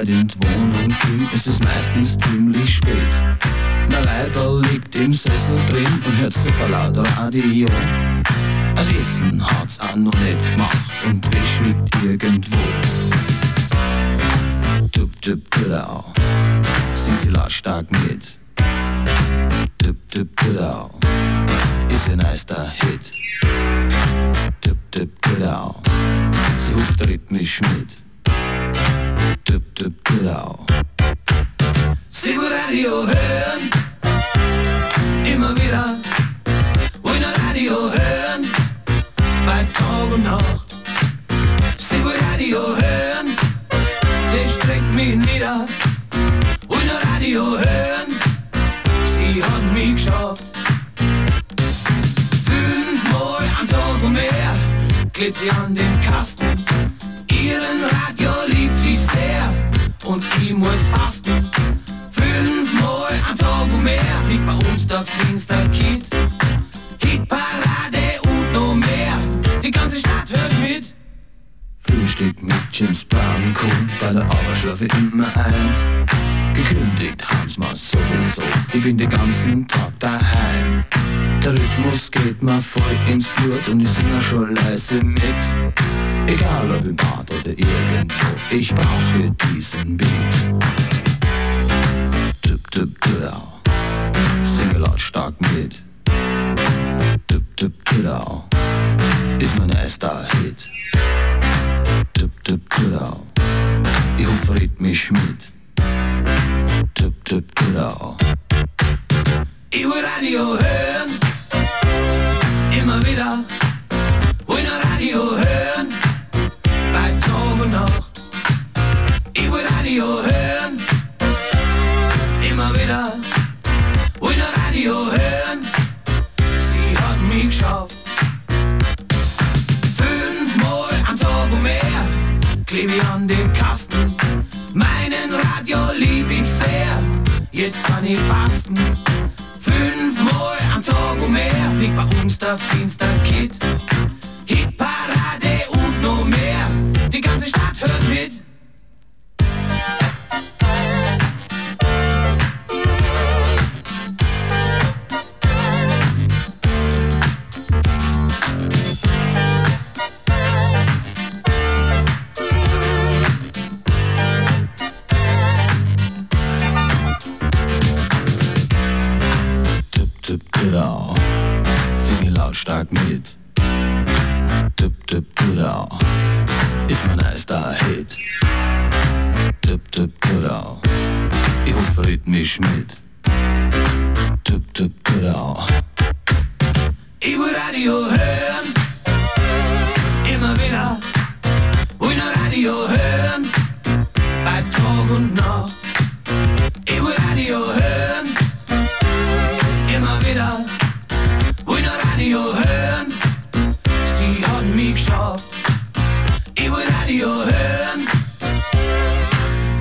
von der Arbeit in die Wohnung komm, ist es meistens ziemlich spät. Mein Weiber liegt im Sessel drin und hört super laut Radio. Das Essen hat's auch noch nicht gemacht und wäscht irgendwo. Tup, tup, tudau, singt sie lautstark mit. Tup, tup, tudau, ist ein eister Hit. Tup, tup, tudau, sie hupft rhythmisch mit. Tudau. Sie Radio hören, immer wieder. Wollen Radio hören, bei Tag und Nacht. Sie Radio hören, das streckt mich nieder. Wollen Radio hören, sie hat mich geschafft. Fünfmal am Tag und mehr klebt sie an den Kasten. Der Finster-Kit. Hitparade und noch mehr, die ganze Stadt hört mit. Frühstück mit James Brown kommt bei der Arbeit schlafe immer ein. Gekündigt haben's mal sowieso, ich bin den ganzen Tag daheim. Der Rhythmus geht mir voll ins Blut und ich singe schon leise mit. Egal ob im Bad oder irgendwo, ich brauche diesen Beat. Tup, tup, singe lautstark mit. Tup, tup, tudau, ist mein erster Hit. Tup, tup, tudau, ich hupf rhythmisch mit. Tup, tup, tudau. Ich will Radio hören, immer wieder. Will Radio hören, bei Tag und Nacht. Ich will Radio hören, geschafft. Fünfmal am Tag und mehr kleb ich an dem Kasten. Meinen Radio lieb ich sehr, jetzt kann ich fasten. Fünfmal am Tag und mehr fliegt bei uns der Finster-Kit. Hitparade und noch mehr, die ganze Stadt hört tup, tudau, singe lautstark mit. Tup, tup, tudau, ist mein erster Hit. Tup, tup, tudau, ich hupf rhythmisch mit. Tup, tup, tudau. Ich will Radio hören, immer wieder. Will nur Radio hören, bei Tag und Nacht. Ich will Radio hören, immer wieder. Nur Radio hören, sie hat mich geschafft. Ich will Radio hören,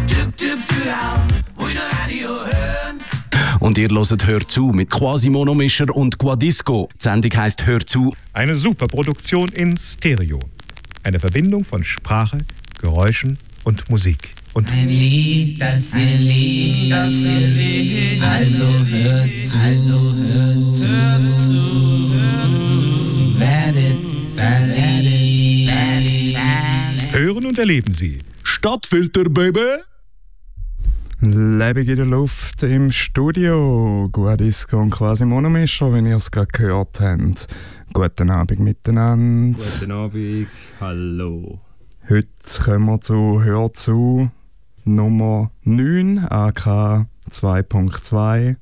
tup, tudau. Will nur Radio hören. Und ihr hört Hör zu mit Quasimono-Mischer und Quadisco. Die Sendung heisst Hör zu. Eine Superproduktion in Stereo. Eine Verbindung von Sprache, Geräuschen und Musik. Und Ein Lied, das ihr liebt, das ihr liebt. Also hört zu, also hört zu, hört zu. Werdet verliebt, verliebt. hören und erleben Sie Stadtfilter, Baby! Lebig in der Luft im Studio. Guadisco und quasi Monomischer, wenn ihr es gerade gehört habt. Guten Abend miteinander. Guten Abend, hallo. Heute kommen wir zu Hör zu Nummer 9, AK 2.2.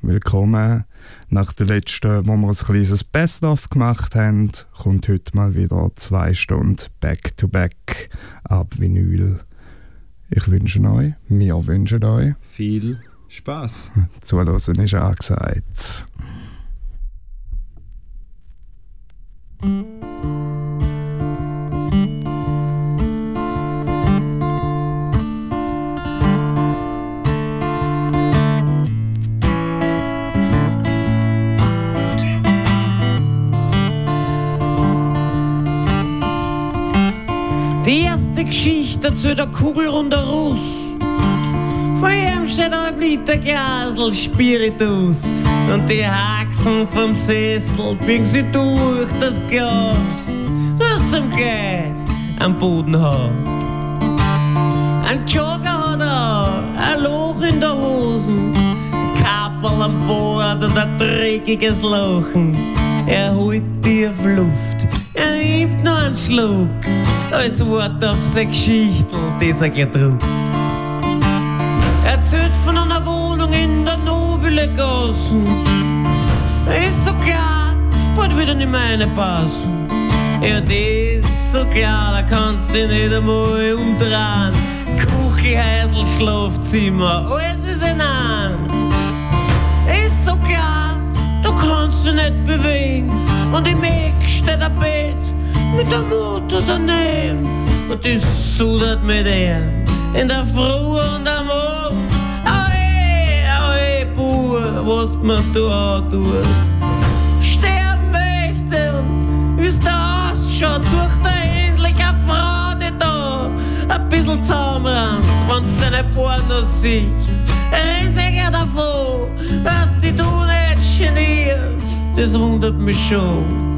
Willkommen. Nach der letzten, wo wir ein kleines Best-of gemacht haben, kommt heute mal wieder zwei Stunden Back-to-Back ab Vinyl. Ich wünsche euch, wir wünschen euch, Viel Spaß. Zuhören ist angesagt. Die erste Geschichte zu der kugelrunder Russ. Vor ihm steht ein Liter Spiritus und die Haxen vom Sessel biegen sie durch, dass du glaubst, dass er gleich am Boden hat. Ein Jogger hat er, ein Loch in der Hosen, ein Kappel am Bord und ein dreckiges Lachen. Er holt tief Luft, er hebt noch einen Schluck, als Wort auf seine Geschichte, das er gedruckt. Erzählt von einer Wohnung in der Nobile Gassen. Ist so klar, bald wieder nicht meine passen. Ja, das ist so klar, da kannst du nicht einmal umdrehen. Küche, Häusl, Schlafzimmer, alles ist in einem. Ist so klar, du kannst dich nicht bewegen. Und im Eck steht ein Bett mit der Mutter daneben. Und die sudert mit ihr in der Früh und am Abend. Oh ey, Bub, was mir du antust. Sterben möchte und wie's da ausschaut, sucht er endlich eine Frau, die da ein bisschen zusammenrennt, wenn's deine Pornos sieht. Renn sicher davon, dass die du nicht genierst. Das wundert mich schon.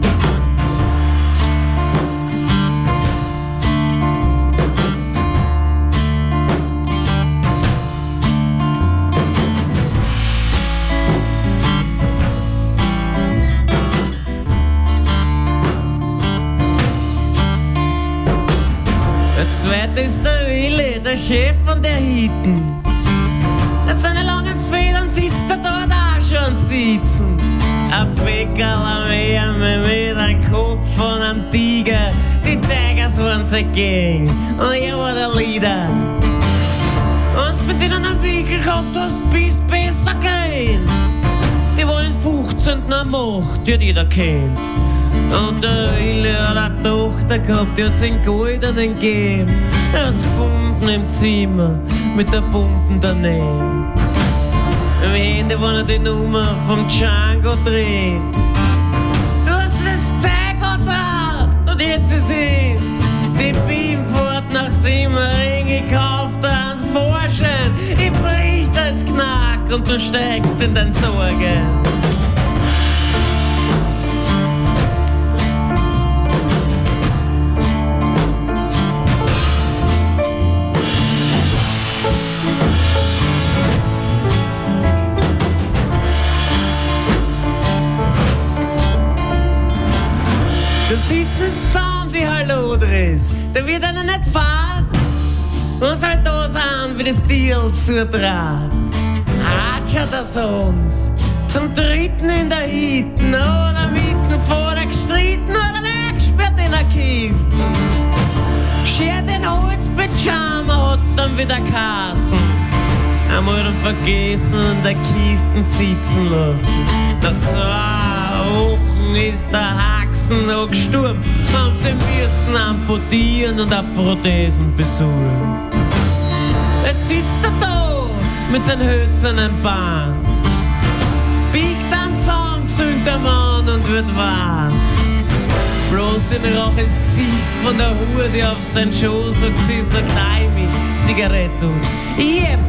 Der zweite ist der Willi, der Chef von der Hitten. Mit seinen langen Federn sitzt er dort auch schon sitzen. Ein Bäckerl am mit einem Kopf von einem Tiger. Die Tigers waren sein Gang und er war der Leader. Wenn's mit denen einen Winkel gehabt hast, bist besser gerannt. Die wollen 15 nach Macht, die jeder kennt. Und der Willi hat eine Tochter gehabt, die hat's in Goldenen gegeben. Er hat's gefunden im Zimmer mit der Pumpen daneben. Am Ende war er die Nummer vom Django dreht. Du hast das Zeug und jetzt ist ihm die Beamfahrt nach Simmering gekauft an Forschen. Ich brich das Knack und du steigst in den Sorgen. Sitzen zusammen die Hallodris, da wird einer nicht fad. Und soll da sein, wie das Deal zutrat. Hatscher das uns, zum dritten in der Hitten, oder mitten vor der gestritten oder eingesperrt in der Kiste. Scher den Holzpyjama hat's dann wieder kassen. Einmal dann vergessen und der Kisten sitzen lassen. Nach zwei Wochen ist der Haxen gestorben. Haben sie müssen amputieren und auf Prothesen besuchen. Jetzt sitzt er da mit seinem hölzernen Bahn. Biegt dann Zaun, züngt der Mann und wird warm. Bloß den Rauch ins Gesicht von der Hure, die auf sein Schoß sagt, sie sagt, nein, mit Zigarette. Ich hab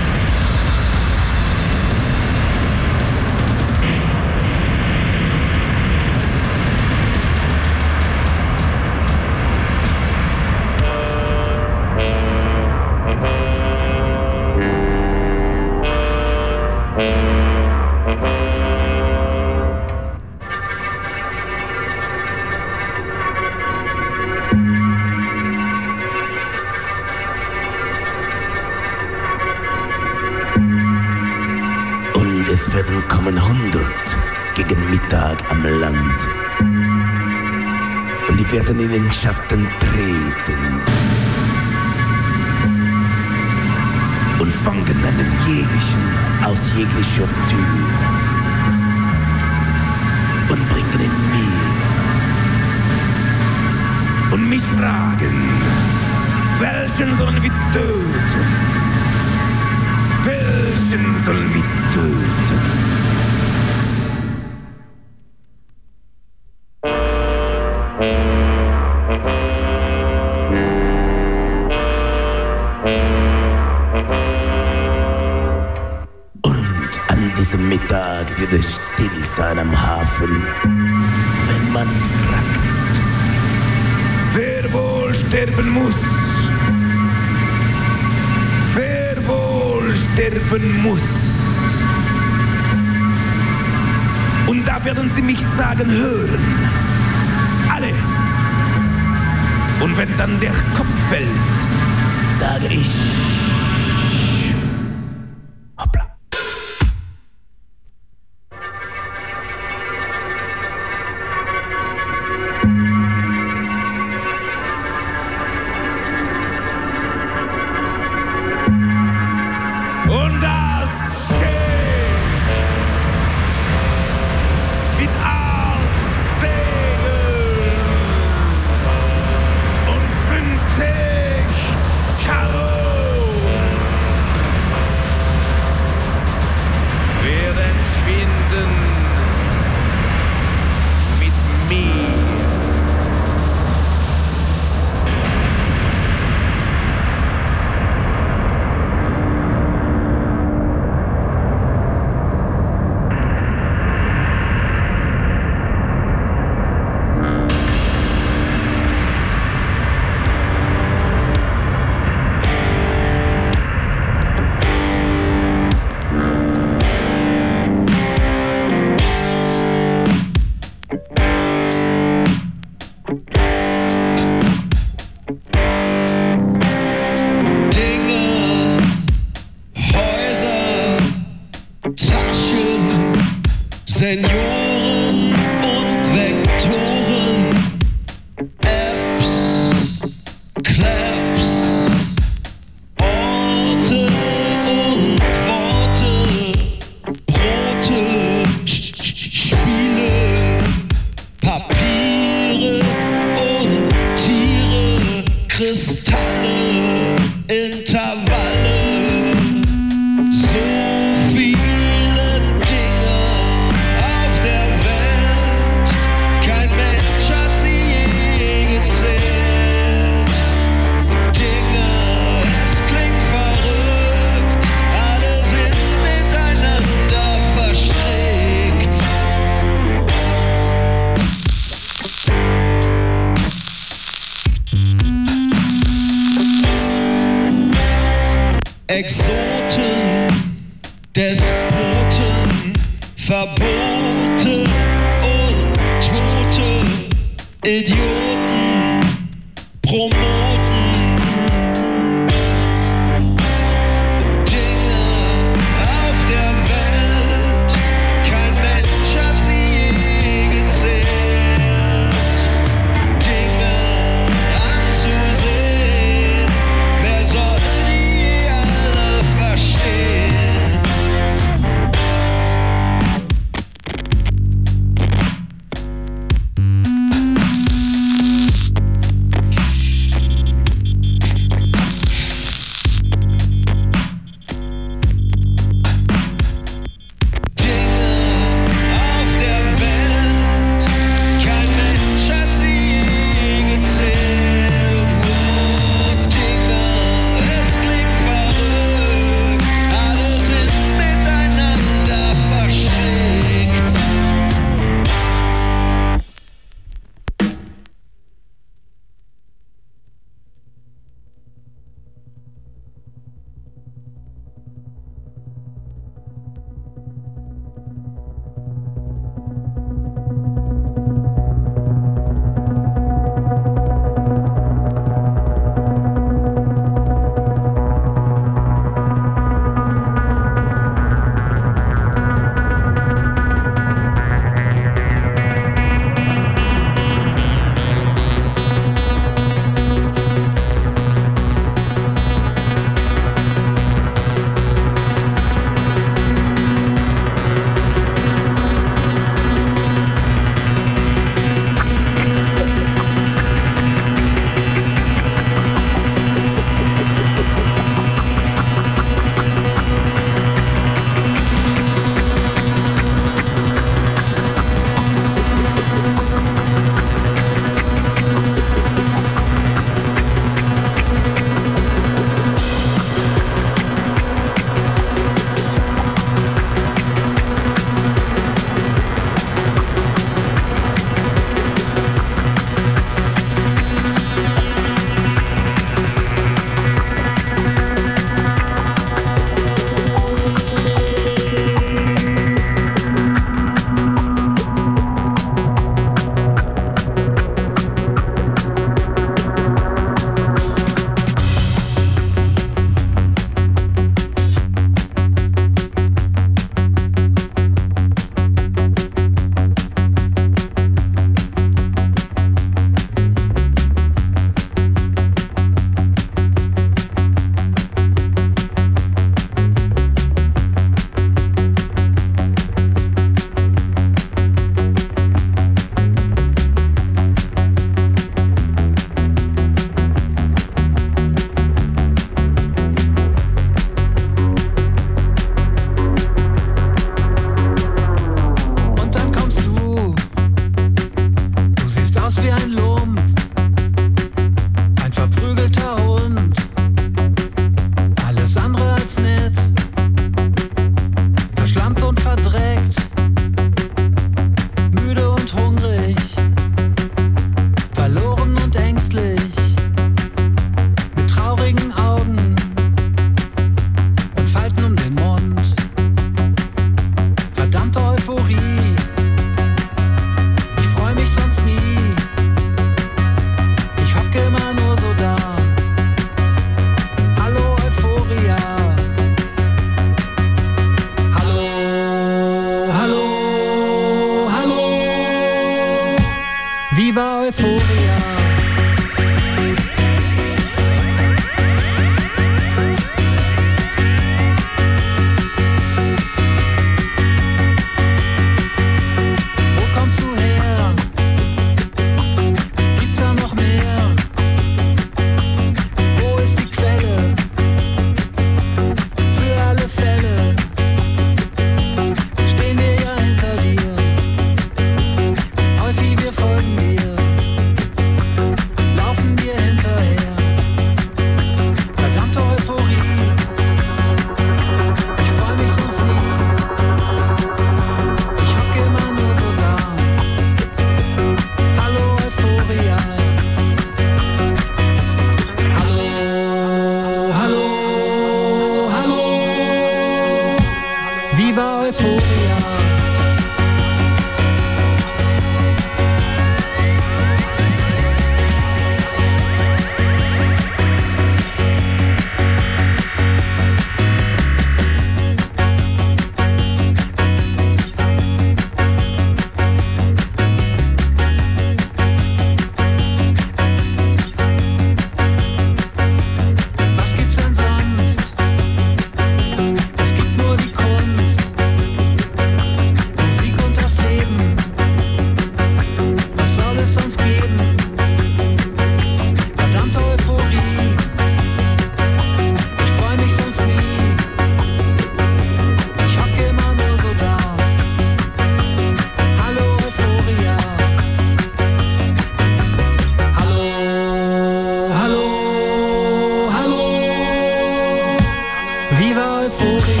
sourire.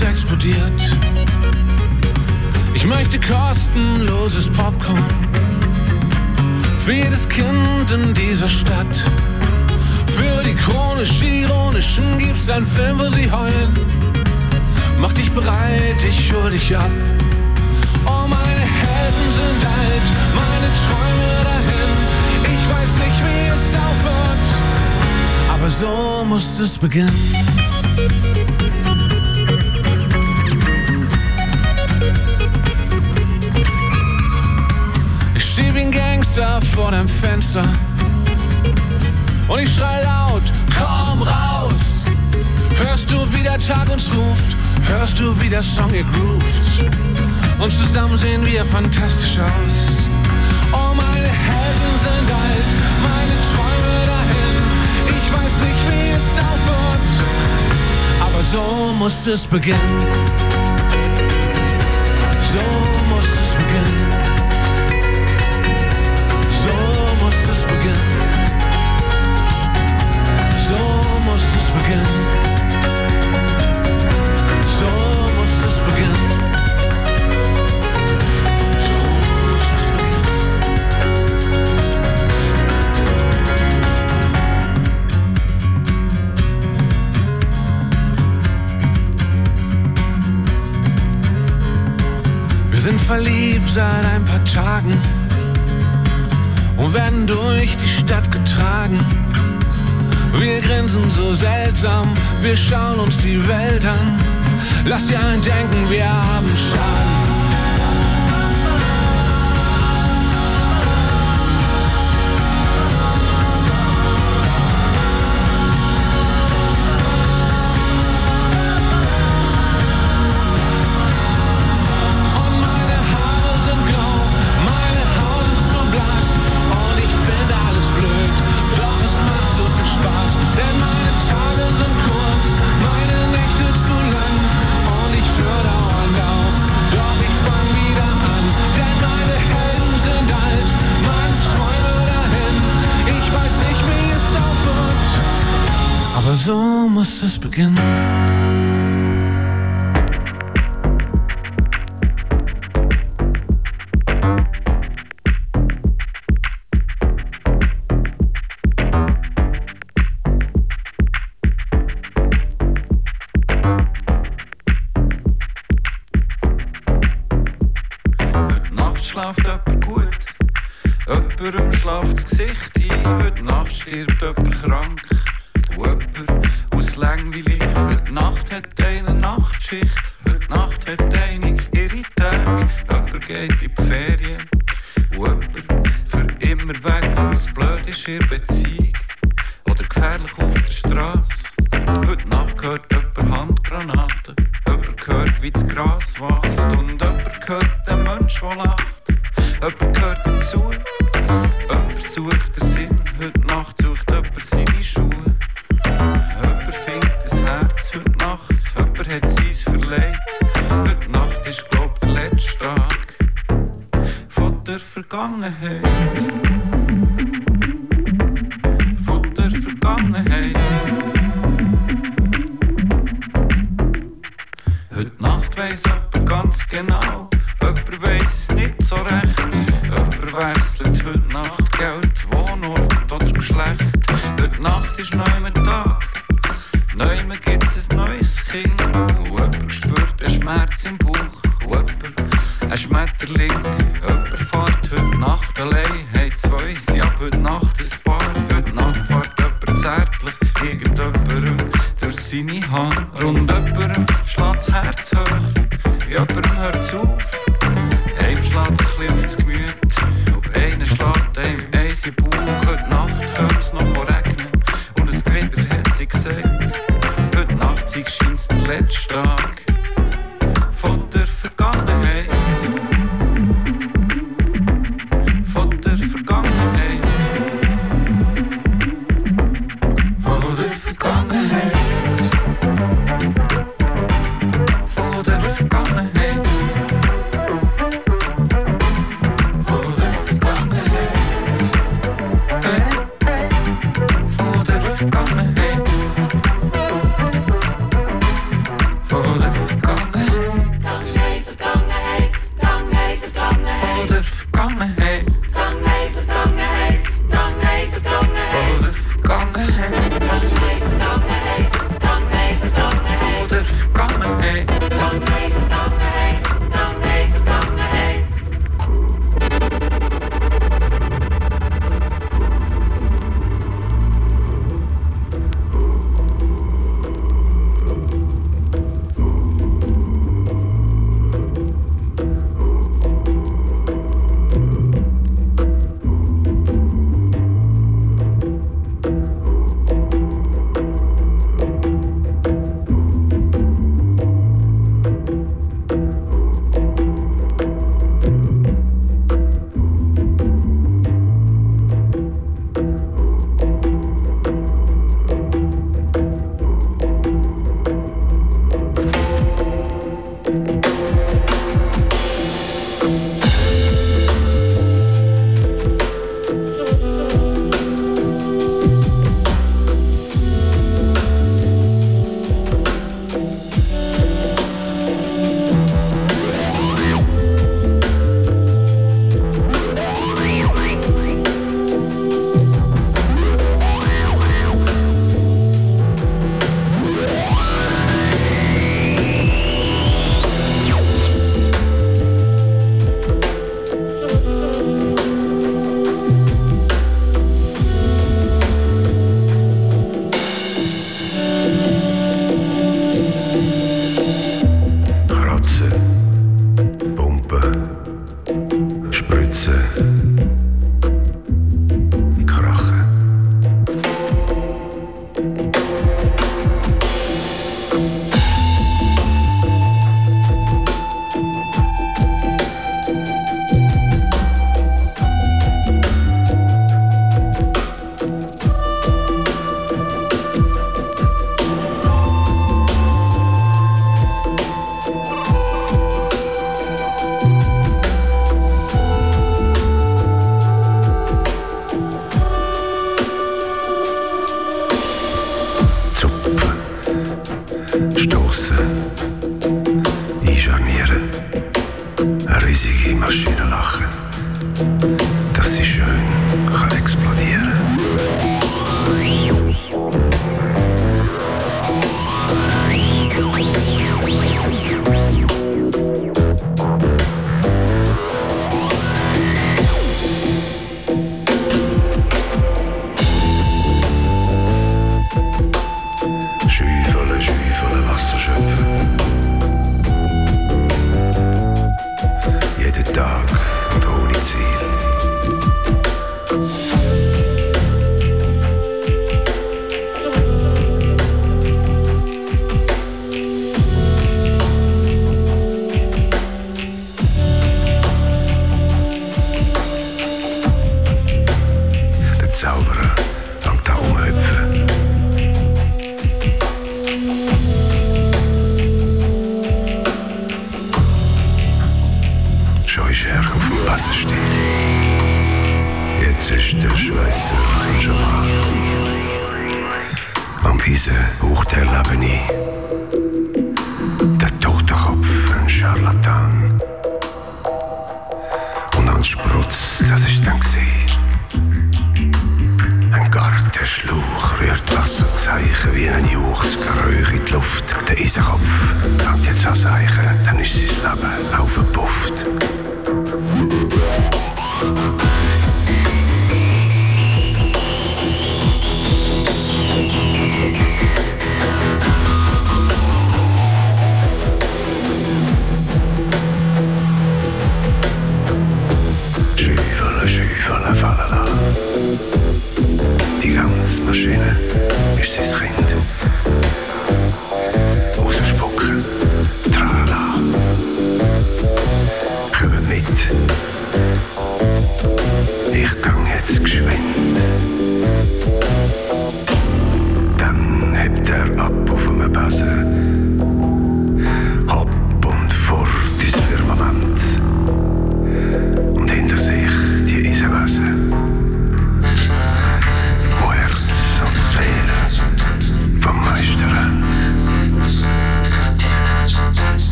Explodiert. Ich möchte kostenloses Popcorn. Für jedes Kind in dieser Stadt. Für die chronisch-ironischen gibt's einen Film, wo sie heulen. Mach dich bereit, ich hol dich ab. Oh, meine Helden sind alt, meine Träume dahin. Ich weiß nicht, wie es aufhört, aber so muss es beginnen. Gangster vor deinem Fenster und ich schrei laut, komm raus! Hörst du, wie der Tag uns ruft? Hörst du, wie der Song ihr groovt? Und zusammen sehen wir fantastisch aus. Oh, meine Helden sind alt, meine Träume dahin. Ich weiß nicht, wie es aufhört, aber so muss es beginnen. So verliebt seit ein paar Tagen und werden durch die Stadt getragen. Wir grinsen so seltsam, wir schauen uns die Welt an. Lass dir einen denken, wir haben Schaden.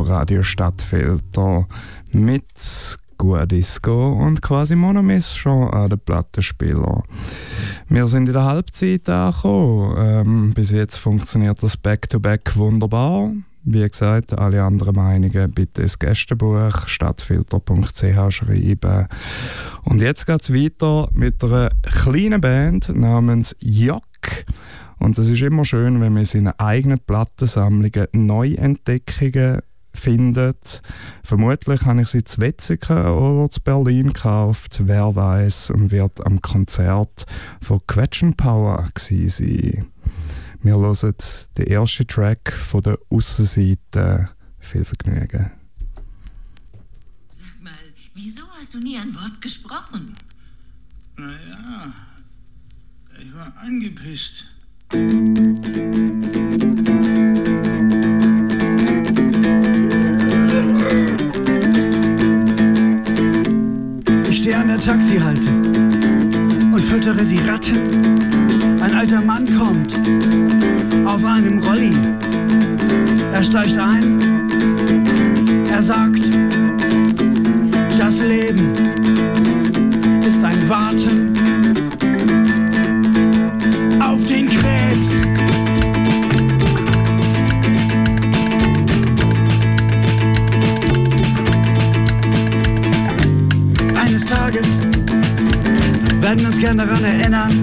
Auf Radio Stadtfilter mit Guadisco und quasi Monomis schon an den Plattenspieler. Wir sind in der Halbzeit angekommen. Ähm, bis jetzt funktioniert das Back-to-Back wunderbar. Wie gesagt, alle anderen Meinungen bitte ins Gästebuch stadtfilter.ch schreiben. Und jetzt geht es weiter mit einer kleinen Band namens Jock. Und es ist immer schön, wenn man in seinen eigenen Plattensammlungen Neuentdeckungen findet. Vermutlich habe ich sie zu Wetzikon oder zu Berlin gekauft, wer weiß, und wird am Konzert von Quetschen Power sein. Wir hören den ersten Track von der Aussenseite. Viel Vergnügen. Sag mal, wieso hast du nie ein Wort gesprochen? Naja, ich war angepisst. Stehe an der Taxihalte und füttere die Ratten. Ein alter Mann kommt auf einem Rolli. Er steigt ein. Er sagt, das Leben gern daran erinnern,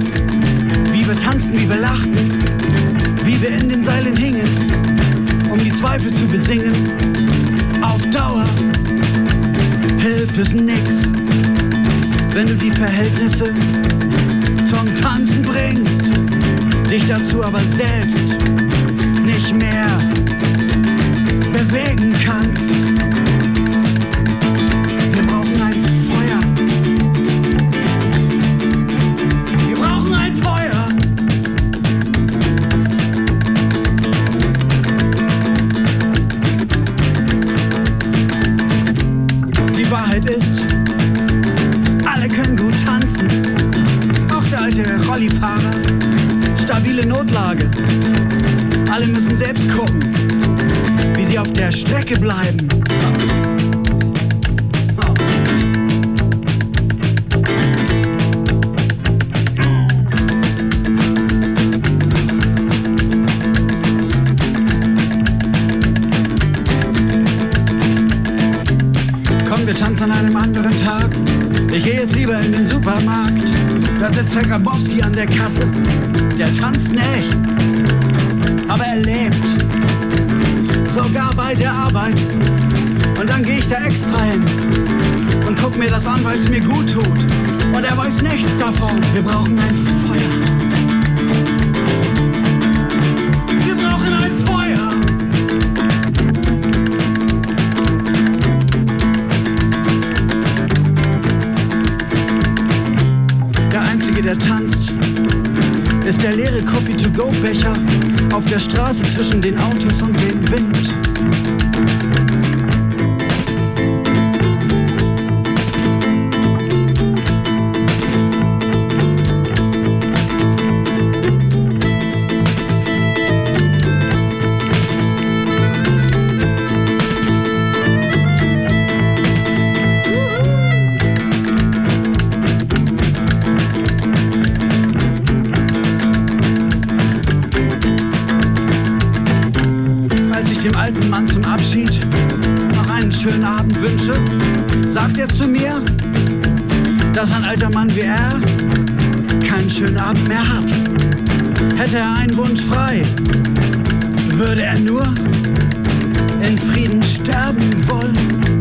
wie wir tanzten, wie wir lachten, wie wir in den Seilen hingen, um die Zweifel zu besingen. Auf Dauer hilft es nix, wenn du die Verhältnisse zum Tanzen bringst, dich dazu aber selbst nicht mehr bewegen kannst. Notlage. Alle müssen selbst gucken, wie sie auf der Strecke bleiben. Komm, wir tanzen an einem anderen Tag. Ich gehe jetzt lieber in den Supermarkt. Da sitzt Herr Grabowski an der Kasse. Der tanzt nicht, aber er lebt. Sogar bei der Arbeit. Und dann gehe ich da extra hin und guck mir das an, weil es mir gut tut. Und er weiß nichts davon. Wir brauchen ein Feuer. Coffee-to-go-Becher auf der Straße zwischen den Autos und dem Wind. Alter Mann wie er keinen schönen Abend mehr hat. Hätte er einen Wunsch frei, würde er nur in Frieden sterben wollen.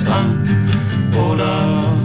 Ausland oder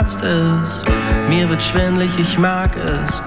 knarzt es. Mir wird schwindlig, ich mag es.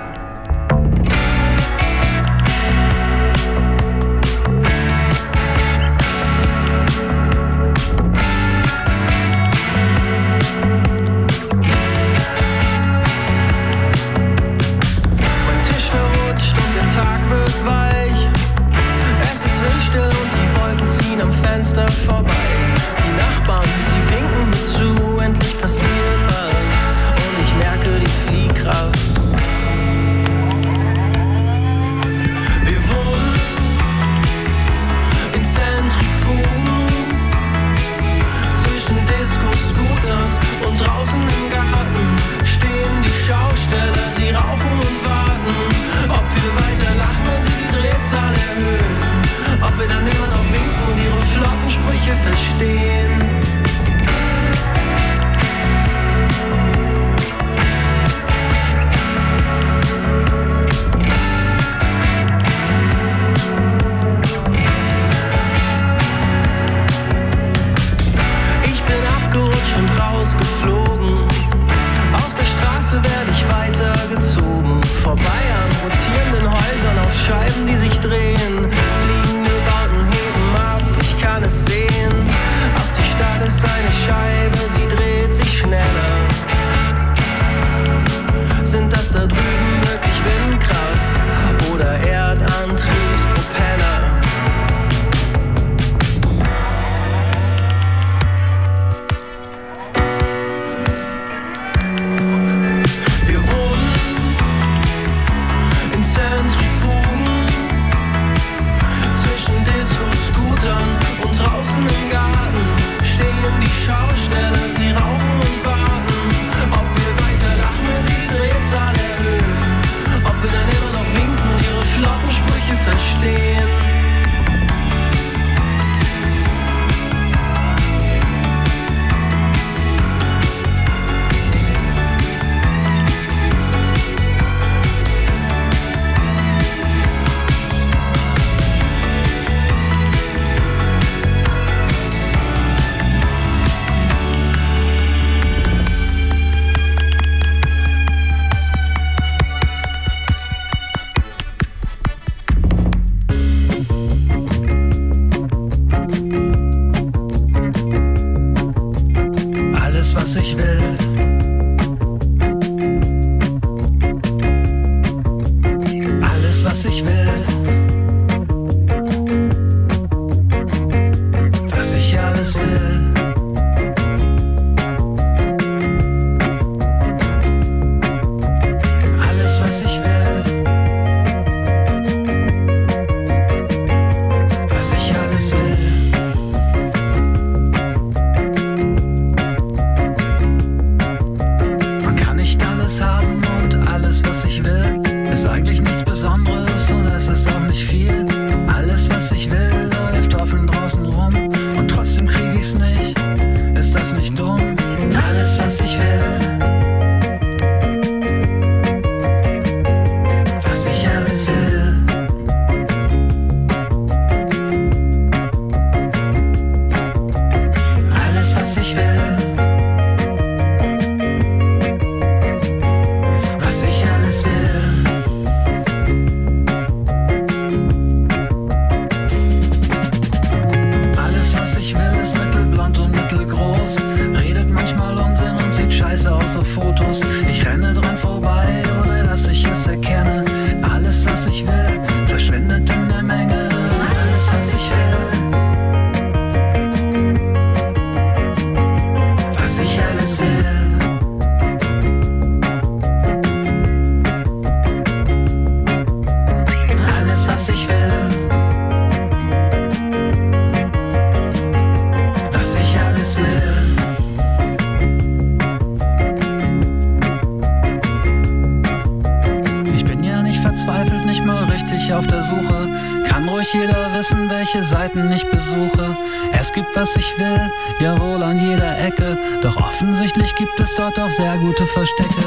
manchmal richtig auf der Suche. Kann ruhig jeder wissen, welche Seiten ich besuche. Es gibt, was ich will, jawohl an jeder Ecke. Doch offensichtlich gibt es dort auch sehr gute Verstecke.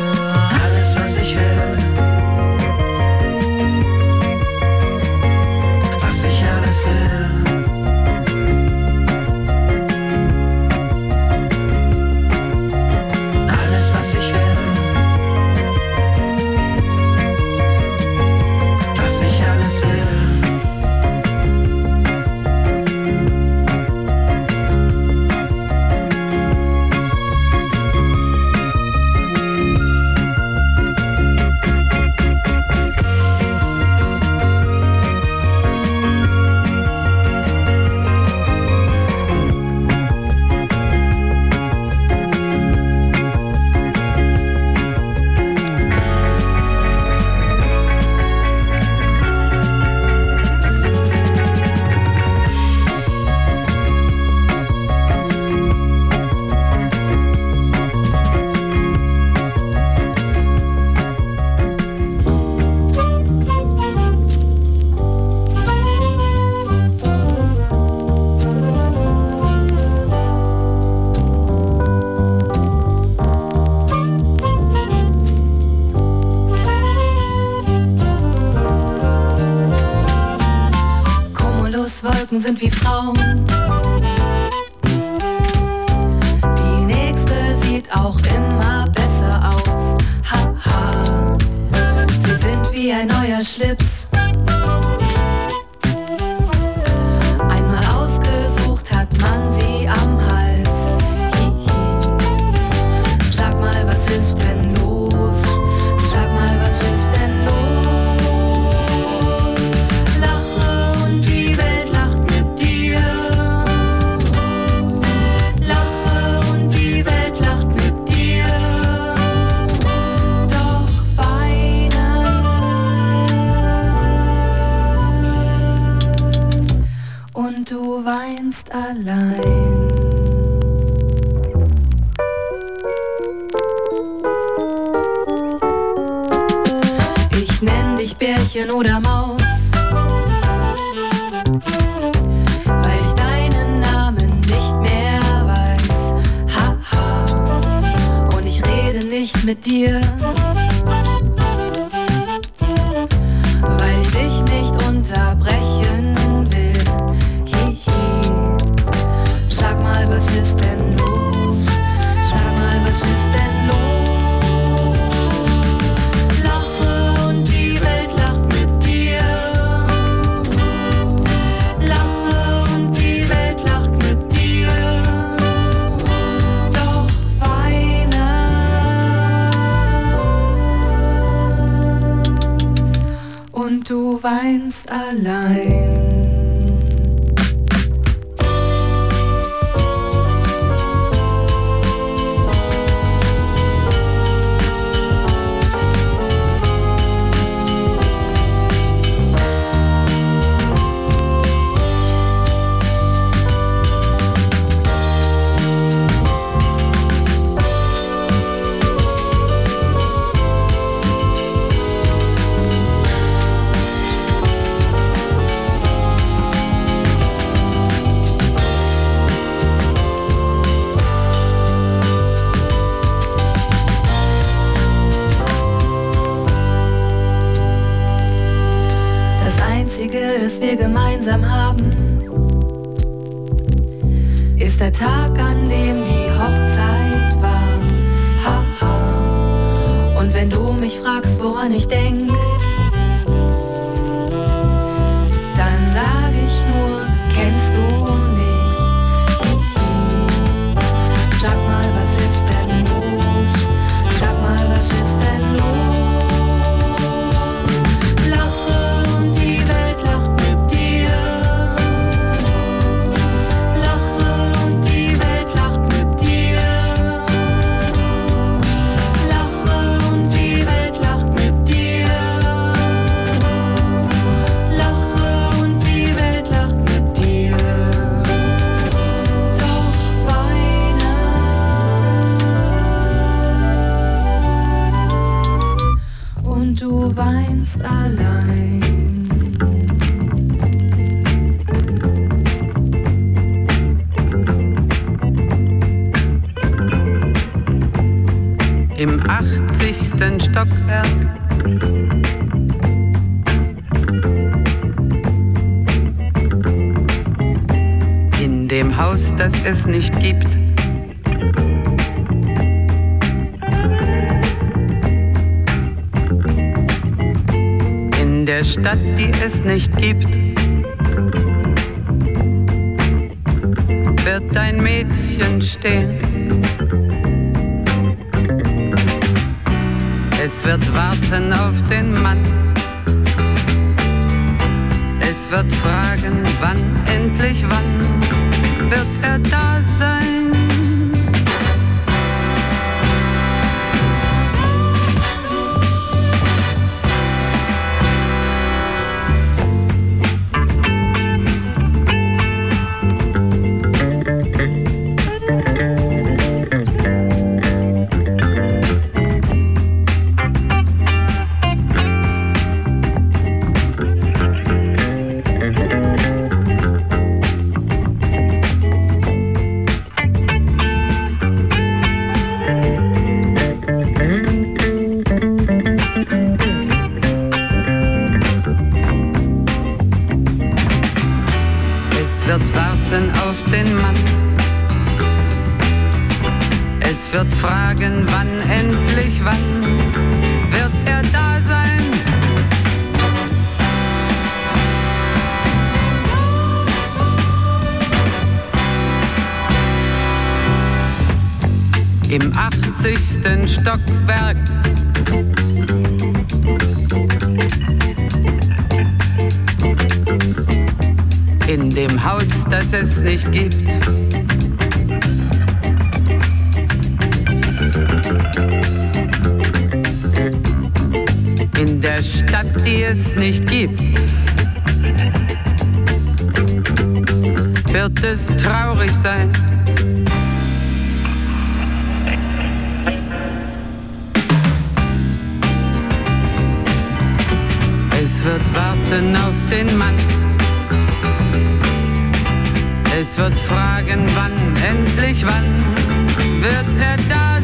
Alles, was ich will Gedanken sind wie ist nicht. wird warten auf den Mann. Es wird fragen, wann, endlich wann wird er da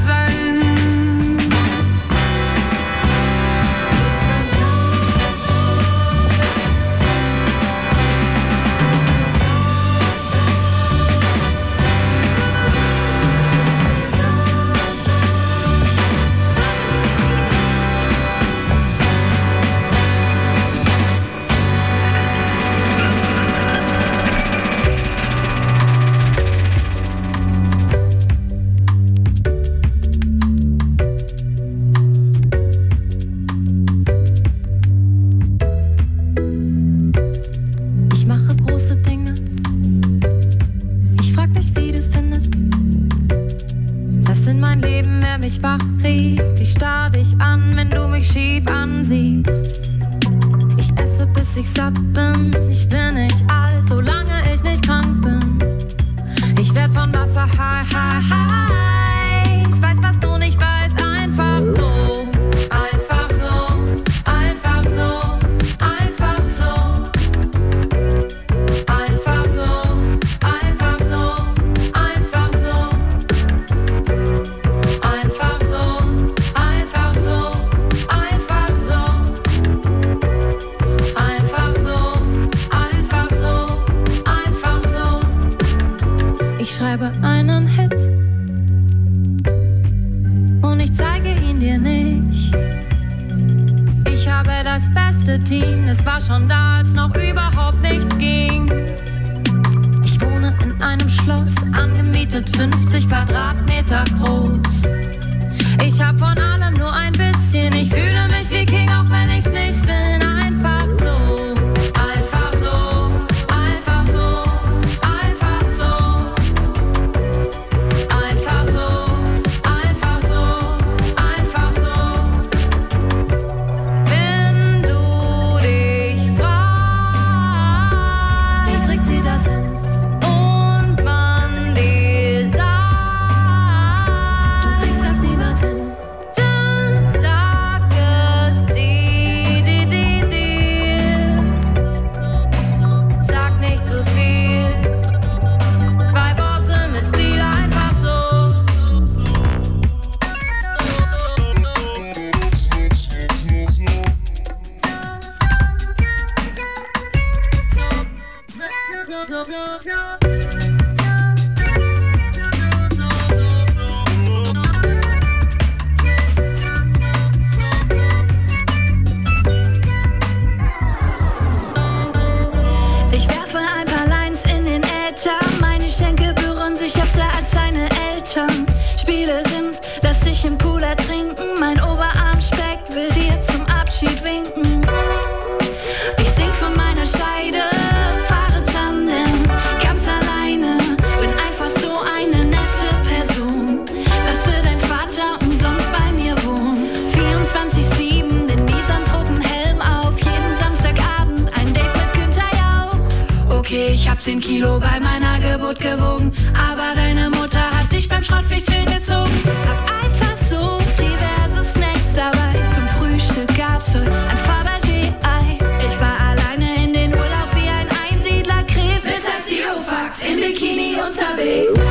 unterwegs.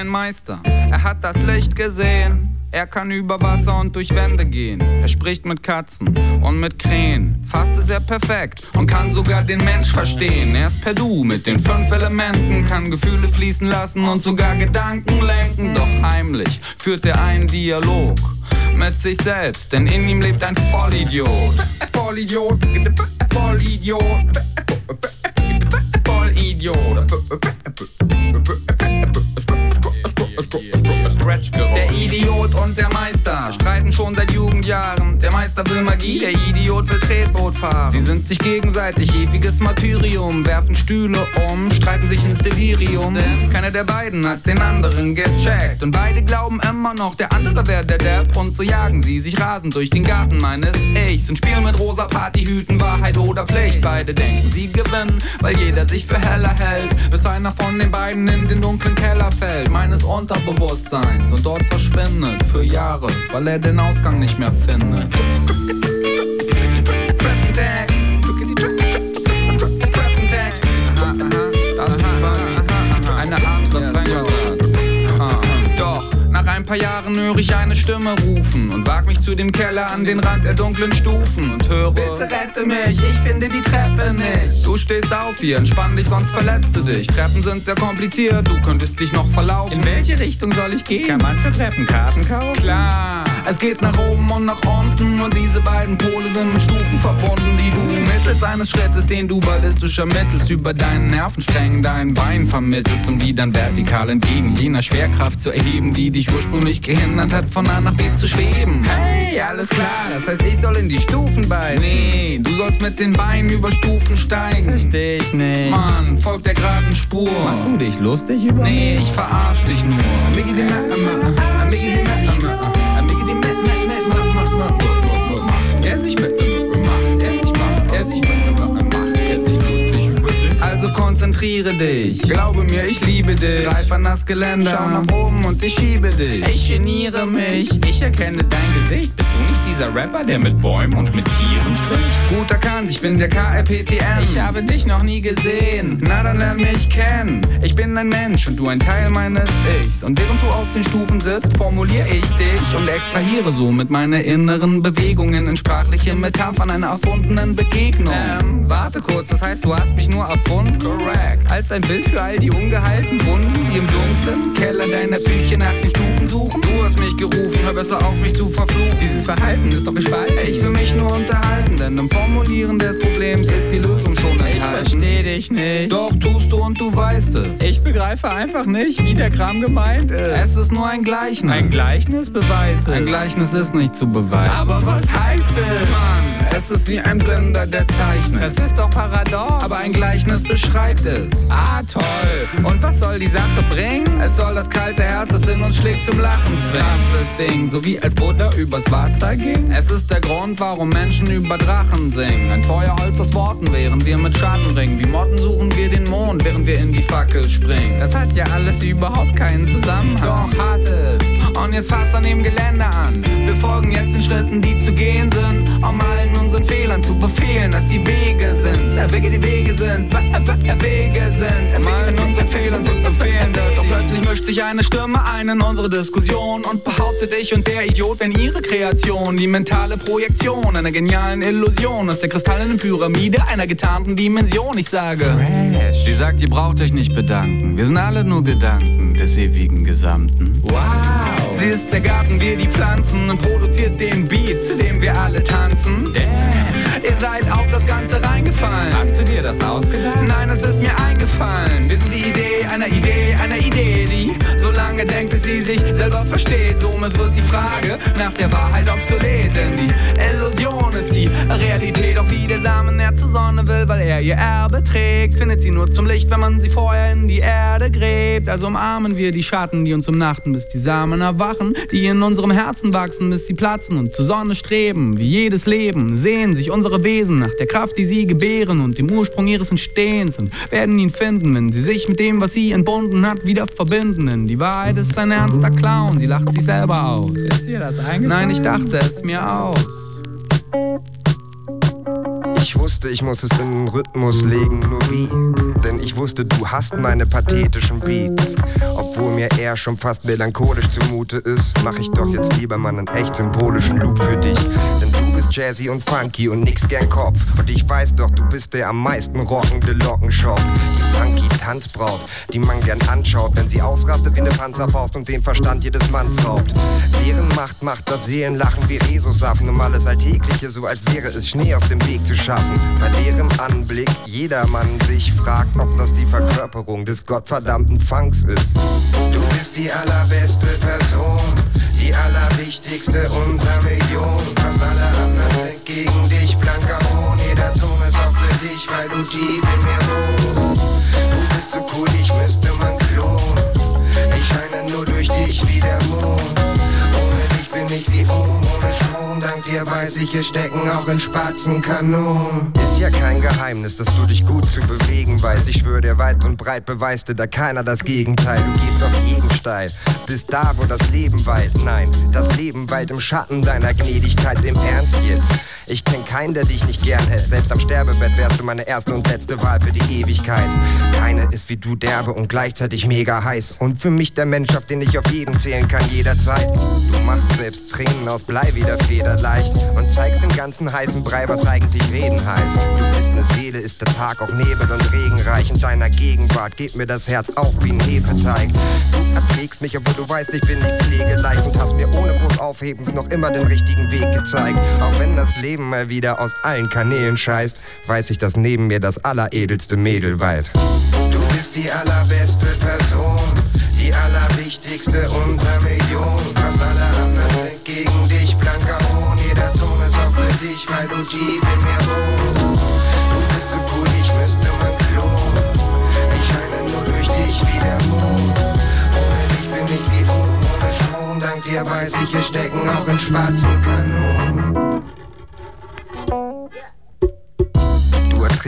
Ein Meister, er hat das Licht gesehen. Er kann über Wasser und durch Wände gehen. Er spricht mit Katzen und mit Krähen. Fast ist er perfekt und kann sogar den Mensch verstehen. Er ist per Du mit den fünf Elementen, kann Gefühle fließen lassen und sogar Gedanken lenken. Doch heimlich führt er einen Dialog mit sich selbst, denn in ihm lebt ein Vollidiot. Vollidiot, Vollidiot, Vollidiot. Der Idiot und der Meister Meister will Magie, der Idiot will Tretboot fahren. Sie sind sich gegenseitig ewiges Martyrium, werfen Stühle um, streiten sich ins Delirium. Denn keiner der beiden hat den anderen gecheckt. Und beide glauben immer noch, der andere wäre der Depp. Und so jagen sie sich rasend durch den Garten meines Ichs und spielen mit rosa Partyhüten Wahrheit oder Pflicht. Beide denken, sie gewinnen, weil jeder sich für heller hält. Bis einer von den beiden in den dunklen Keller fällt, meines Unterbewusstseins und dort verschwindet für Jahre, weil er den Ausgang nicht mehr findet. Paar Jahren höre ich eine Stimme rufen und wag mich zu dem Keller an den Rand der dunklen Stufen und höre Bitte rette mich, ich finde die Treppe nicht. Du stehst auf hier, entspann dich, sonst verletzt du dich. Treppen sind sehr kompliziert, du könntest dich noch verlaufen. In welche Richtung soll ich gehen? Kann man für Treppenkarten kaufen? Klar, es geht nach oben und nach unten und diese beiden Pole sind mit Stufen verbunden, die du mittels eines Schrittes, den du ballistisch ermittelst, über deinen Nervensträngen dein Bein vermittelst, um die dann vertikal entgegen jener Schwerkraft zu erheben, die dich ursprünglich gehindert hat, von A nach B zu schweben. Hey, alles klar, das heißt, ich soll in die Stufen beißen. Nee, du sollst mit den Beinen über Stufen steigen. Versteh ich nicht. Mann, folgt der geraden Spur. Machst du dich lustig über Nee, ich verarsch dich nur. Biggie die Ma- Ma- Ma- Biggie die Ma- konzentriere dich. Glaube mir, ich liebe dich. Greif an das Geländer. Schau nach oben und ich schiebe dich. Ich geniere mich. Ich erkenne dein Gesicht. Bist du nicht dieser Rapper, der mit Bäumen und mit Tieren spricht? Gut erkannt, ich bin der KRPTN. Ich habe dich noch nie gesehen. Na, dann lern mich kennen. Ich bin ein Mensch und du ein Teil meines Ichs. Und während du auf den Stufen sitzt, formuliere ich dich und extrahiere so mit meinen inneren Bewegungen in sprachliche Metaphern einer erfundenen Begegnung. Ähm, warte kurz, das heißt, du hast mich nur erfunden? Correct. Als ein Bild für all die ungeheilten Wunden, die im dunklen Keller deiner Psyche nach den Stufen suchen. Du hast mich gerufen, hör besser auf, mich zu verfluchen. Dieses Verhalten ist doch gespalten. Ich will mich nur unterhalten, denn im Formulieren des Problems ist die Lösung schon enthalten. Ich versteh dich nicht. Doch tust du und du weißt es. Ich begreife einfach nicht, wie der Kram gemeint ist. Es ist nur ein Gleichnis. Ein Gleichnis beweist es. Ein Gleichnis ist nicht zu beweisen. Aber was heißt es? Mann, es ist wie ein Blinder, der zeichnet. Das ist doch paradox. Aber ein Gleichnis beschreibt es. Ah, toll. Und was soll die Sache bringen? Es soll das kalte Herz, das in uns schlägt, zum Lachen zwingen. Das Ding, so wie als Buddha übers Wasser ging. Es ist der Grund, warum Menschen über Drachen singen. Ein Feuerholz aus Worten, während wir mit Schatten ringen. Wie Motten suchen wir den Mond, während wir in die Fackel springen. Das hat ja alles überhaupt keinen Zusammenhang. Doch hat es. Und jetzt fasst an dem Gelände an. Wir folgen jetzt den Schritten, die zu gehen sind, um allen unseren Fehlern zu befehlen, dass sie Wege sind. Der Wege, die Wege sind, Wege sind. Um allen unseren Fehlern zu befehlen, dass Doch plötzlich mischt sich eine Stimme ein in unsere Diskussion und behauptet, ich und der Idiot wären ihre Kreation. Die mentale Projektion einer genialen Illusion aus der kristallenen Pyramide einer getarnten Dimension. Ich sage, Fresh. sie sagt, ihr braucht euch nicht bedanken. Wir sind alle nur Gedanken des ewigen Gesamten. Wow. Sie ist der Garten, wir die Pflanzen und produziert den Beat, zu dem wir alle tanzen. Damn. Ihr seid auf das Ganze reingefallen. Hast du dir das ausgedacht? Nein, es ist mir eingefallen. Wir sind die Idee einer Idee, einer Idee, die so lange denkt, bis sie sich selber versteht. Somit wird die Frage nach der Wahrheit obsolet, denn die Illusion ist die Realität. Auch wie der Samen näher zur Sonne will, weil er ihr Erbe trägt, findet sie nur zum Licht, wenn man sie vorher in die Erde gräbt. Also umarmen wir die Schatten, die uns umnachten, bis die Samen erwachen, die in unserem Herzen wachsen, bis sie platzen und zur Sonne streben. Wie jedes Leben sehen sich unsere Wesen nach der Kraft, die sie gebären und dem Ursprung ihres Entstehens und werden ihn finden, wenn sie sich mit dem, was sie entbunden hat, wieder verbinden. Denn die Wahrheit ist ein ernster Clown, sie lacht sich selber aus. Ist dir das eingefallen? Nein, ich dachte es mir aus. Ich wusste, ich muss es in den Rhythmus legen, nur wie? Denn ich wusste, du hast meine pathetischen Beats. Obwohl mir eher schon fast melancholisch zumute ist, mach ich doch jetzt lieber mal einen echt symbolischen Loop für dich. Denn du bist jazzy und funky und nix gern Kopf. Und ich weiß doch, du bist der am meisten rockende Lockenschopf. Die funky Tanzbraut, die man gern anschaut, wenn sie ausrastet wie eine Panzerfaust und den Verstand jedes Manns raubt. Deren Macht macht das Seelenlachen wie Resosaffen, um alles Alltägliche, so als wäre es Schnee aus dem Weg zu schaffen. Bei deren Anblick jedermann sich fragt, ob das die Verkörperung des gottverdammten Funks ist. Du bist die allerbeste Person, die allerwichtigste unter Millionen. Fast alle blanker Hohn. Jeder Ton ist auch für dich, weil du tief in mir wohnst. Du bist so cool, dich müsste man klonen. Ich scheine nur durch dich wie der Mond. Ohne dich bin ich wie Ohm, ohne Strom. Dank dir weiß ich, es stecken auch in Spatzenkanonen. Ist ja kein Geheimnis, dass du dich gut zu bewegen weißt. Ich schwöre dir weit und breit beweist dir da keiner das Gegenteil. Du gehst auf jeden steil, bis da, wo das Leben weilt. Nein, das Leben weilt im Schatten deiner Gnädigkeit. Im Ernst jetzt. Ich kenn keinen, der dich nicht gern hält. Selbst am Sterbebett wärst du meine erste und letzte Wahl für die Ewigkeit. Keine ist wie du derbe und gleichzeitig mega heiß. Und für mich der Mensch, auf den ich auf jeden zählen kann, jederzeit. Du machst selbst Tränen aus Blei wieder federleicht und zeigst dem ganzen heißen Brei, was eigentlich reden heißt. Du bist ne Seele, ist der Tag auch Nebel und Regenreich. In deiner Gegenwart geht mir das Herz auf wie ein Hefeteig. Du erträgst mich, obwohl du weißt, ich bin nicht pflegeleicht und hast mir ohne groß Aufhebens noch immer den richtigen Weg gezeigt. Auch wenn das Leben mal wieder aus allen Kanälen scheißt, weiß ich, dass neben mir das alleredelste Mädel weilt. Du bist die allerbeste Person, die allerwichtigste unter Millionen. Fast alle blanker Hohn. Jeder Ton ist auch für dich, weil du tief in mir wohnst. Du bist so cool, ich müsste man klonen. Ich scheine nur durch dich wie der Mond. Ohne dich bin ich wie Ohm, ohne Strom. Dank dir weiß ich, es stecken auch in Spatzenkanonen.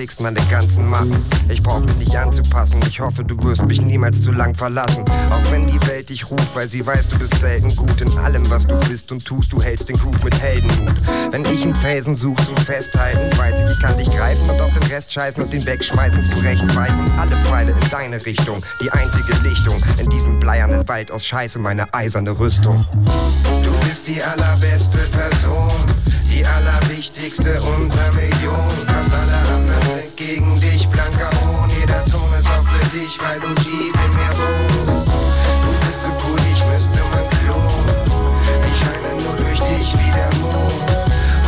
Erträgst meine ganzen Macken. Ich brauch mich nicht anzupassen. Ich hoffe, du wirst mich niemals zu lang verlassen. Auch wenn die Welt dich ruft, weil sie weiß, du bist selten gut in allem, was du bist und tust. Du hältst den Groove mit Heldenmut. Wenn ich einen Felsen such zum Festhalten, weiß ich, ich kann dich greifen und auf den Rest scheißen und den wegschmeißen. Zurechtweisen alle Pfeile in deine Richtung. Die einzige Lichtung in diesem bleiernen Wald aus Scheiße, meine eiserne Rüstung. Du bist die allerbeste Person, die allerwichtigste unter Millionen. Fast alle anderen sind gegen dich, blanker Hohn. Jeder Ton ist auch für dich, weil du tief in mir wohnst. Du bist so cool, ich müsste man klonen. Ich scheine nur durch dich wie der Mond.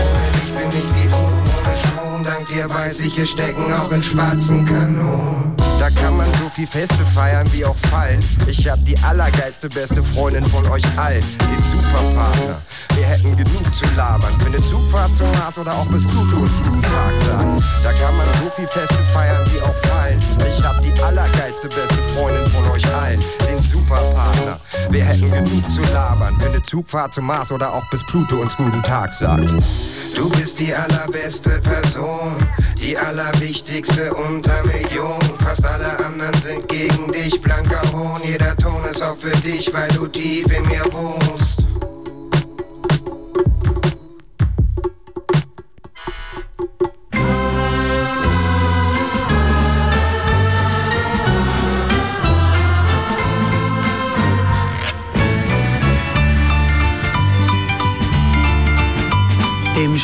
Ohne dich bin ich wie Ohm, ohne Strom. Dank dir weiß ich, es stecken auch in Spatzenkanonen. Da kann man so viel Feste feiern wie auch fallen. Ich hab die allergeilste beste Freundin von euch allen, den Superpartner. Wir hätten genug zu labern für eine Zugfahrt zum Mars oder auch bis Pluto uns guten Tag sagen. Da kann man so viel Feste feiern wie auch fallen. Ich hab die allergeilste beste Freundin von euch allen, den Superpartner. Wir hätten genug zu labern für eine Zugfahrt zum Mars oder auch bis Pluto uns guten Tag sagt. Du bist die allerbeste Person, die allerwichtigste unter Millionen. Fast alle anderen sind gegen dich, blanker Hohn. Jeder Ton ist auch für dich, weil du tief in mir wohnst.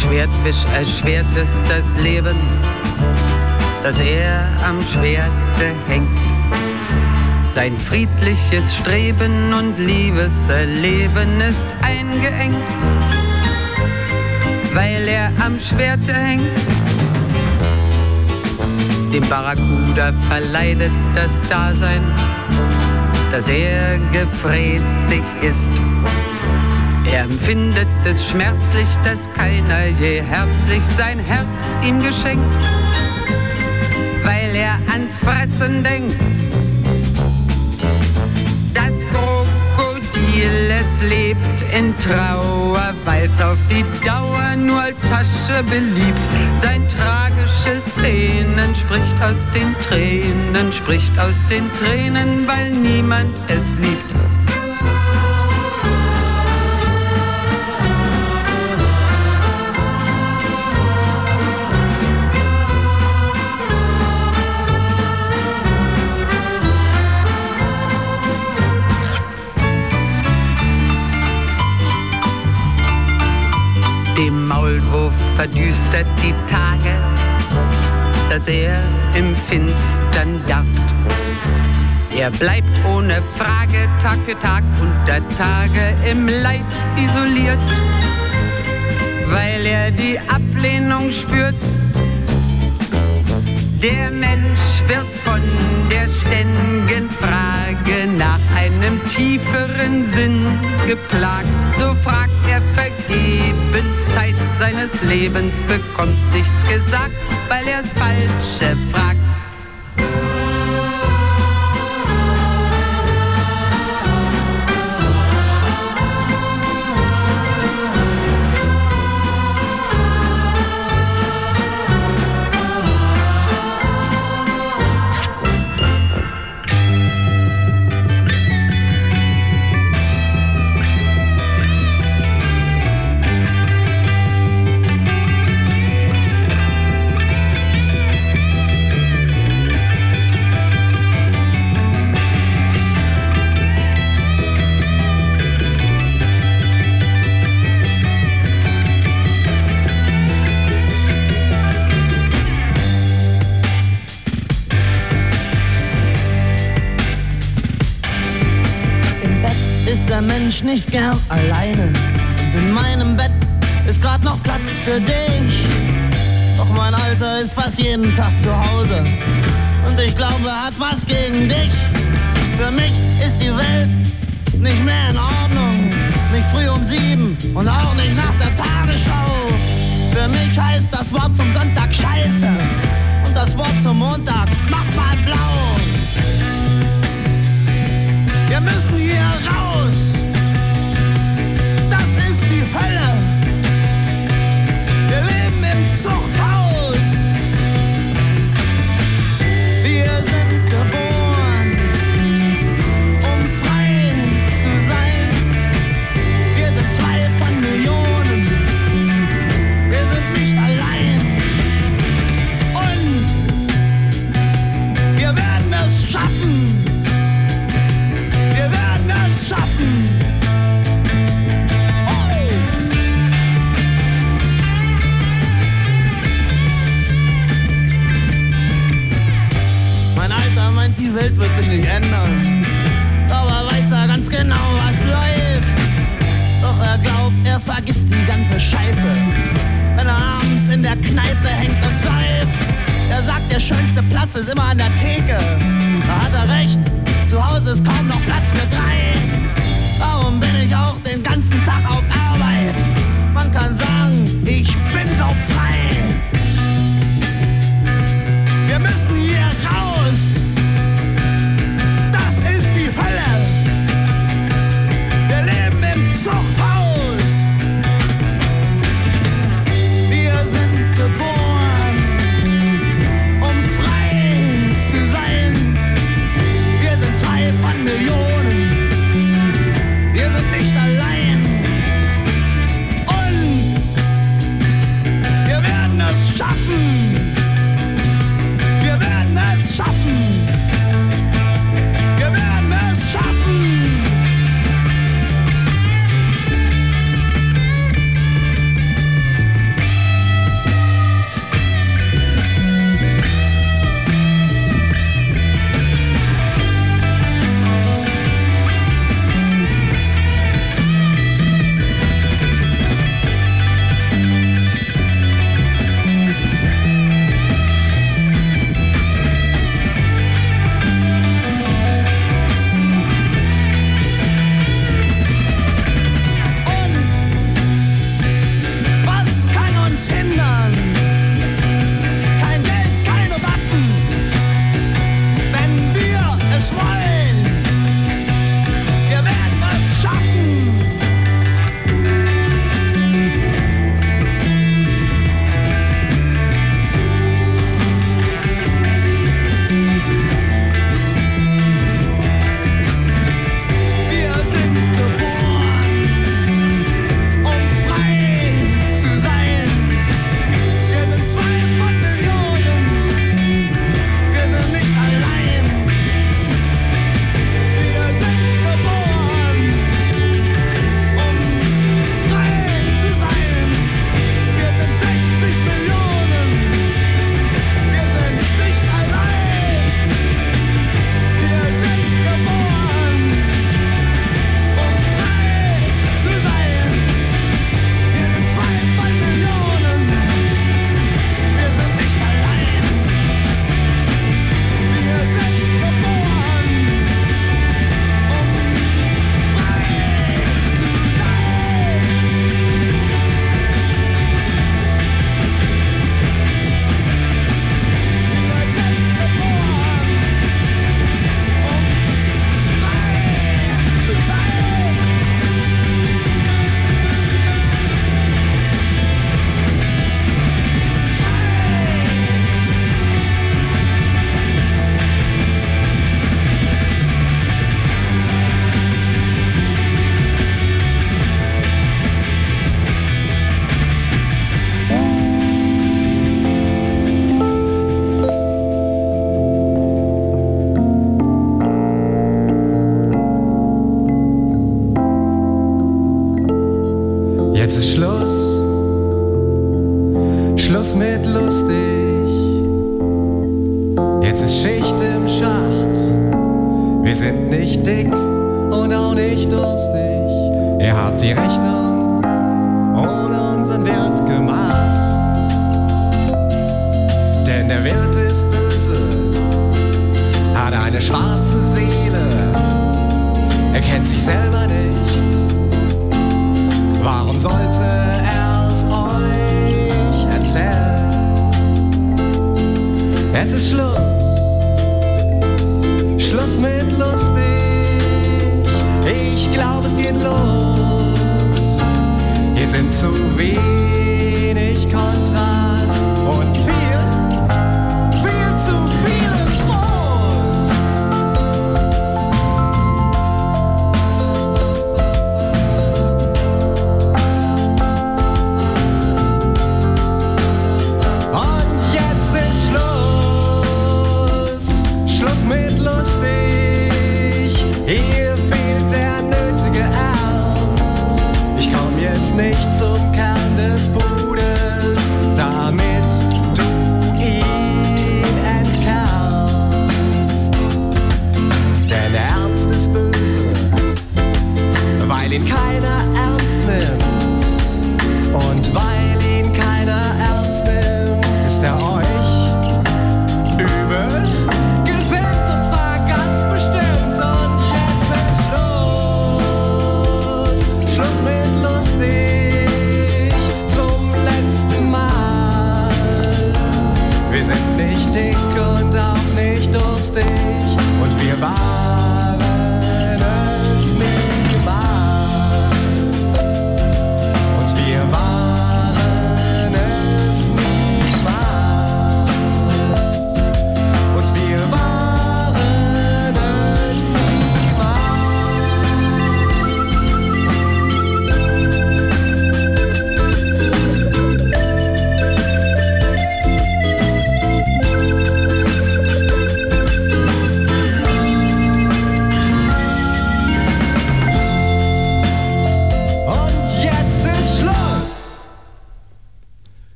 Schwertfisch erschwert es das Leben, dass er am Schwerte hängt. Sein friedliches Streben und Liebeserleben ist eingeengt, weil er am Schwerte hängt. Dem Barracuda verleidet das Dasein, dass er gefräßig ist. Er empfindet es schmerzlich, dass keiner je herzlich sein Herz ihm geschenkt, weil er ans Fressen denkt. Das Krokodil, es lebt in Trauer, weil's auf die Dauer nur als Tasche beliebt. Sein tragisches Szenen spricht aus den Tränen, spricht aus den Tränen, weil niemand es liebt. Verdüstert die Tage, dass er im Finstern jagt. Er bleibt ohne Frage Tag für Tag unter Tage im Leid isoliert, weil er die Ablehnung spürt. Der Mensch wird von der ständigen Frage nach einem tieferen Sinn geplagt. So fragt er vergebens Zeit seines Lebens, bekommt nichts gesagt, weil er's Falsche fragt. Mensch nicht gern alleine. Und in meinem Bett ist grad noch Platz für dich. Doch mein Alter ist fast jeden Tag zu Hause. Und ich glaube, hat was gegen dich. Für mich ist die Welt nicht mehr in Ordnung. Nicht früh um sieben und auch nicht nach der Tagesschau. Für mich heißt das Wort zum Sonntag Scheiße. Und das Wort zum Montag macht mal blau. Wir müssen hier raus. Hölle. Wir leben im Zuchthaus. Vergisst die ganze Scheiße. Wenn er abends in der Kneipe hängt und säuft. Er sagt, der schönste Platz ist immer an der Theke. Da hat er recht. Zu Hause ist kaum noch Platz für drei. Darum bin ich auch den ganzen Tag auf Arbeit. Man kann sagen, ich bin so frei.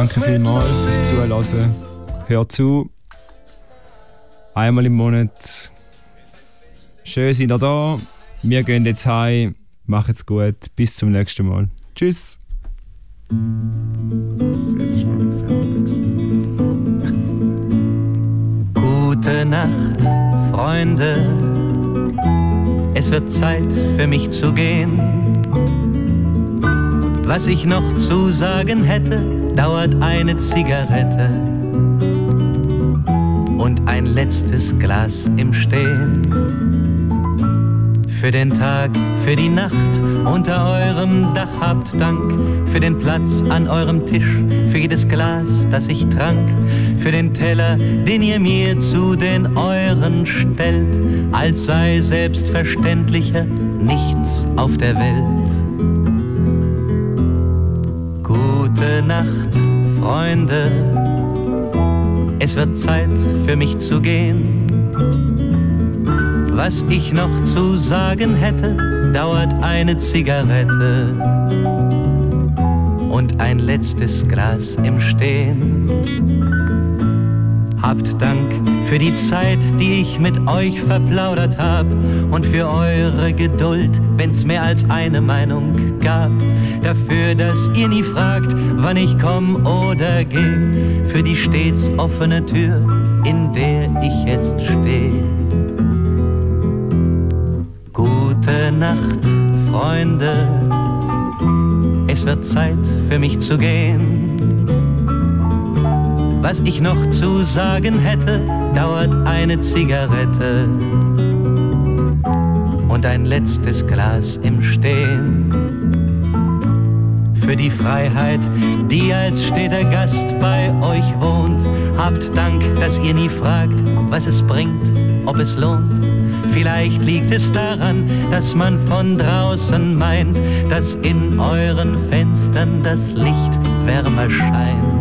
Danke vielmals fürs Zuhören. Hört zu. Einmal im Monat. Schön seid ihr da. Wir gehen jetzt heim. Macht's gut. Bis zum nächsten Mal. Tschüss. Gute Nacht, Freunde. Es wird Zeit für mich zu gehen. Was ich noch zu sagen hätte, dauert eine Zigarette und ein letztes Glas im Stehen. Für den Tag, für die Nacht unter eurem Dach habt Dank. Für den Platz an eurem Tisch, für jedes Glas, das ich trank. Für den Teller, den ihr mir zu den euren stellt, als sei selbstverständlicher nichts auf der Welt. Gute Nacht, Freunde. Es wird Zeit für mich zu gehen. Was ich noch zu sagen hätte, dauert eine Zigarette und ein letztes Glas im Stehen. Habt Dank für die Zeit, die ich mit euch verplaudert hab und für eure Geduld, wenn's mehr als eine Meinung gab. Dafür, dass ihr nie fragt, wann ich komm oder geh, für die stets offene Tür, in der ich jetzt steh. Gute Nacht, Freunde. Es wird Zeit für mich zu gehen. Was ich noch zu sagen hätte, dauert eine Zigarette und ein letztes Glas im Stehen. Für die Freiheit, die als steter Gast bei euch wohnt, habt Dank, dass ihr nie fragt, was es bringt, ob es lohnt. Vielleicht liegt es daran, dass man von draußen meint, dass in euren Fenstern das Licht wärmer scheint.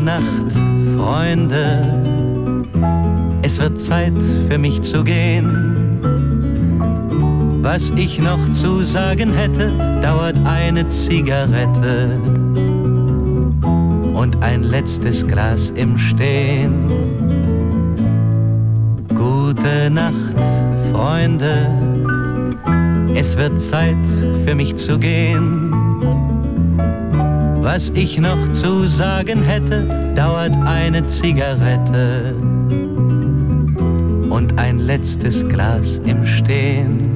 Gute Nacht, Freunde. Es wird Zeit für mich zu gehen. Was ich noch zu sagen hätte, dauert eine Zigarette und ein letztes Glas im Stehen. Gute Nacht, Freunde, es wird Zeit für mich zu gehen. Was ich noch zu sagen hätte, dauert eine Zigarette und ein letztes Glas im Stehen.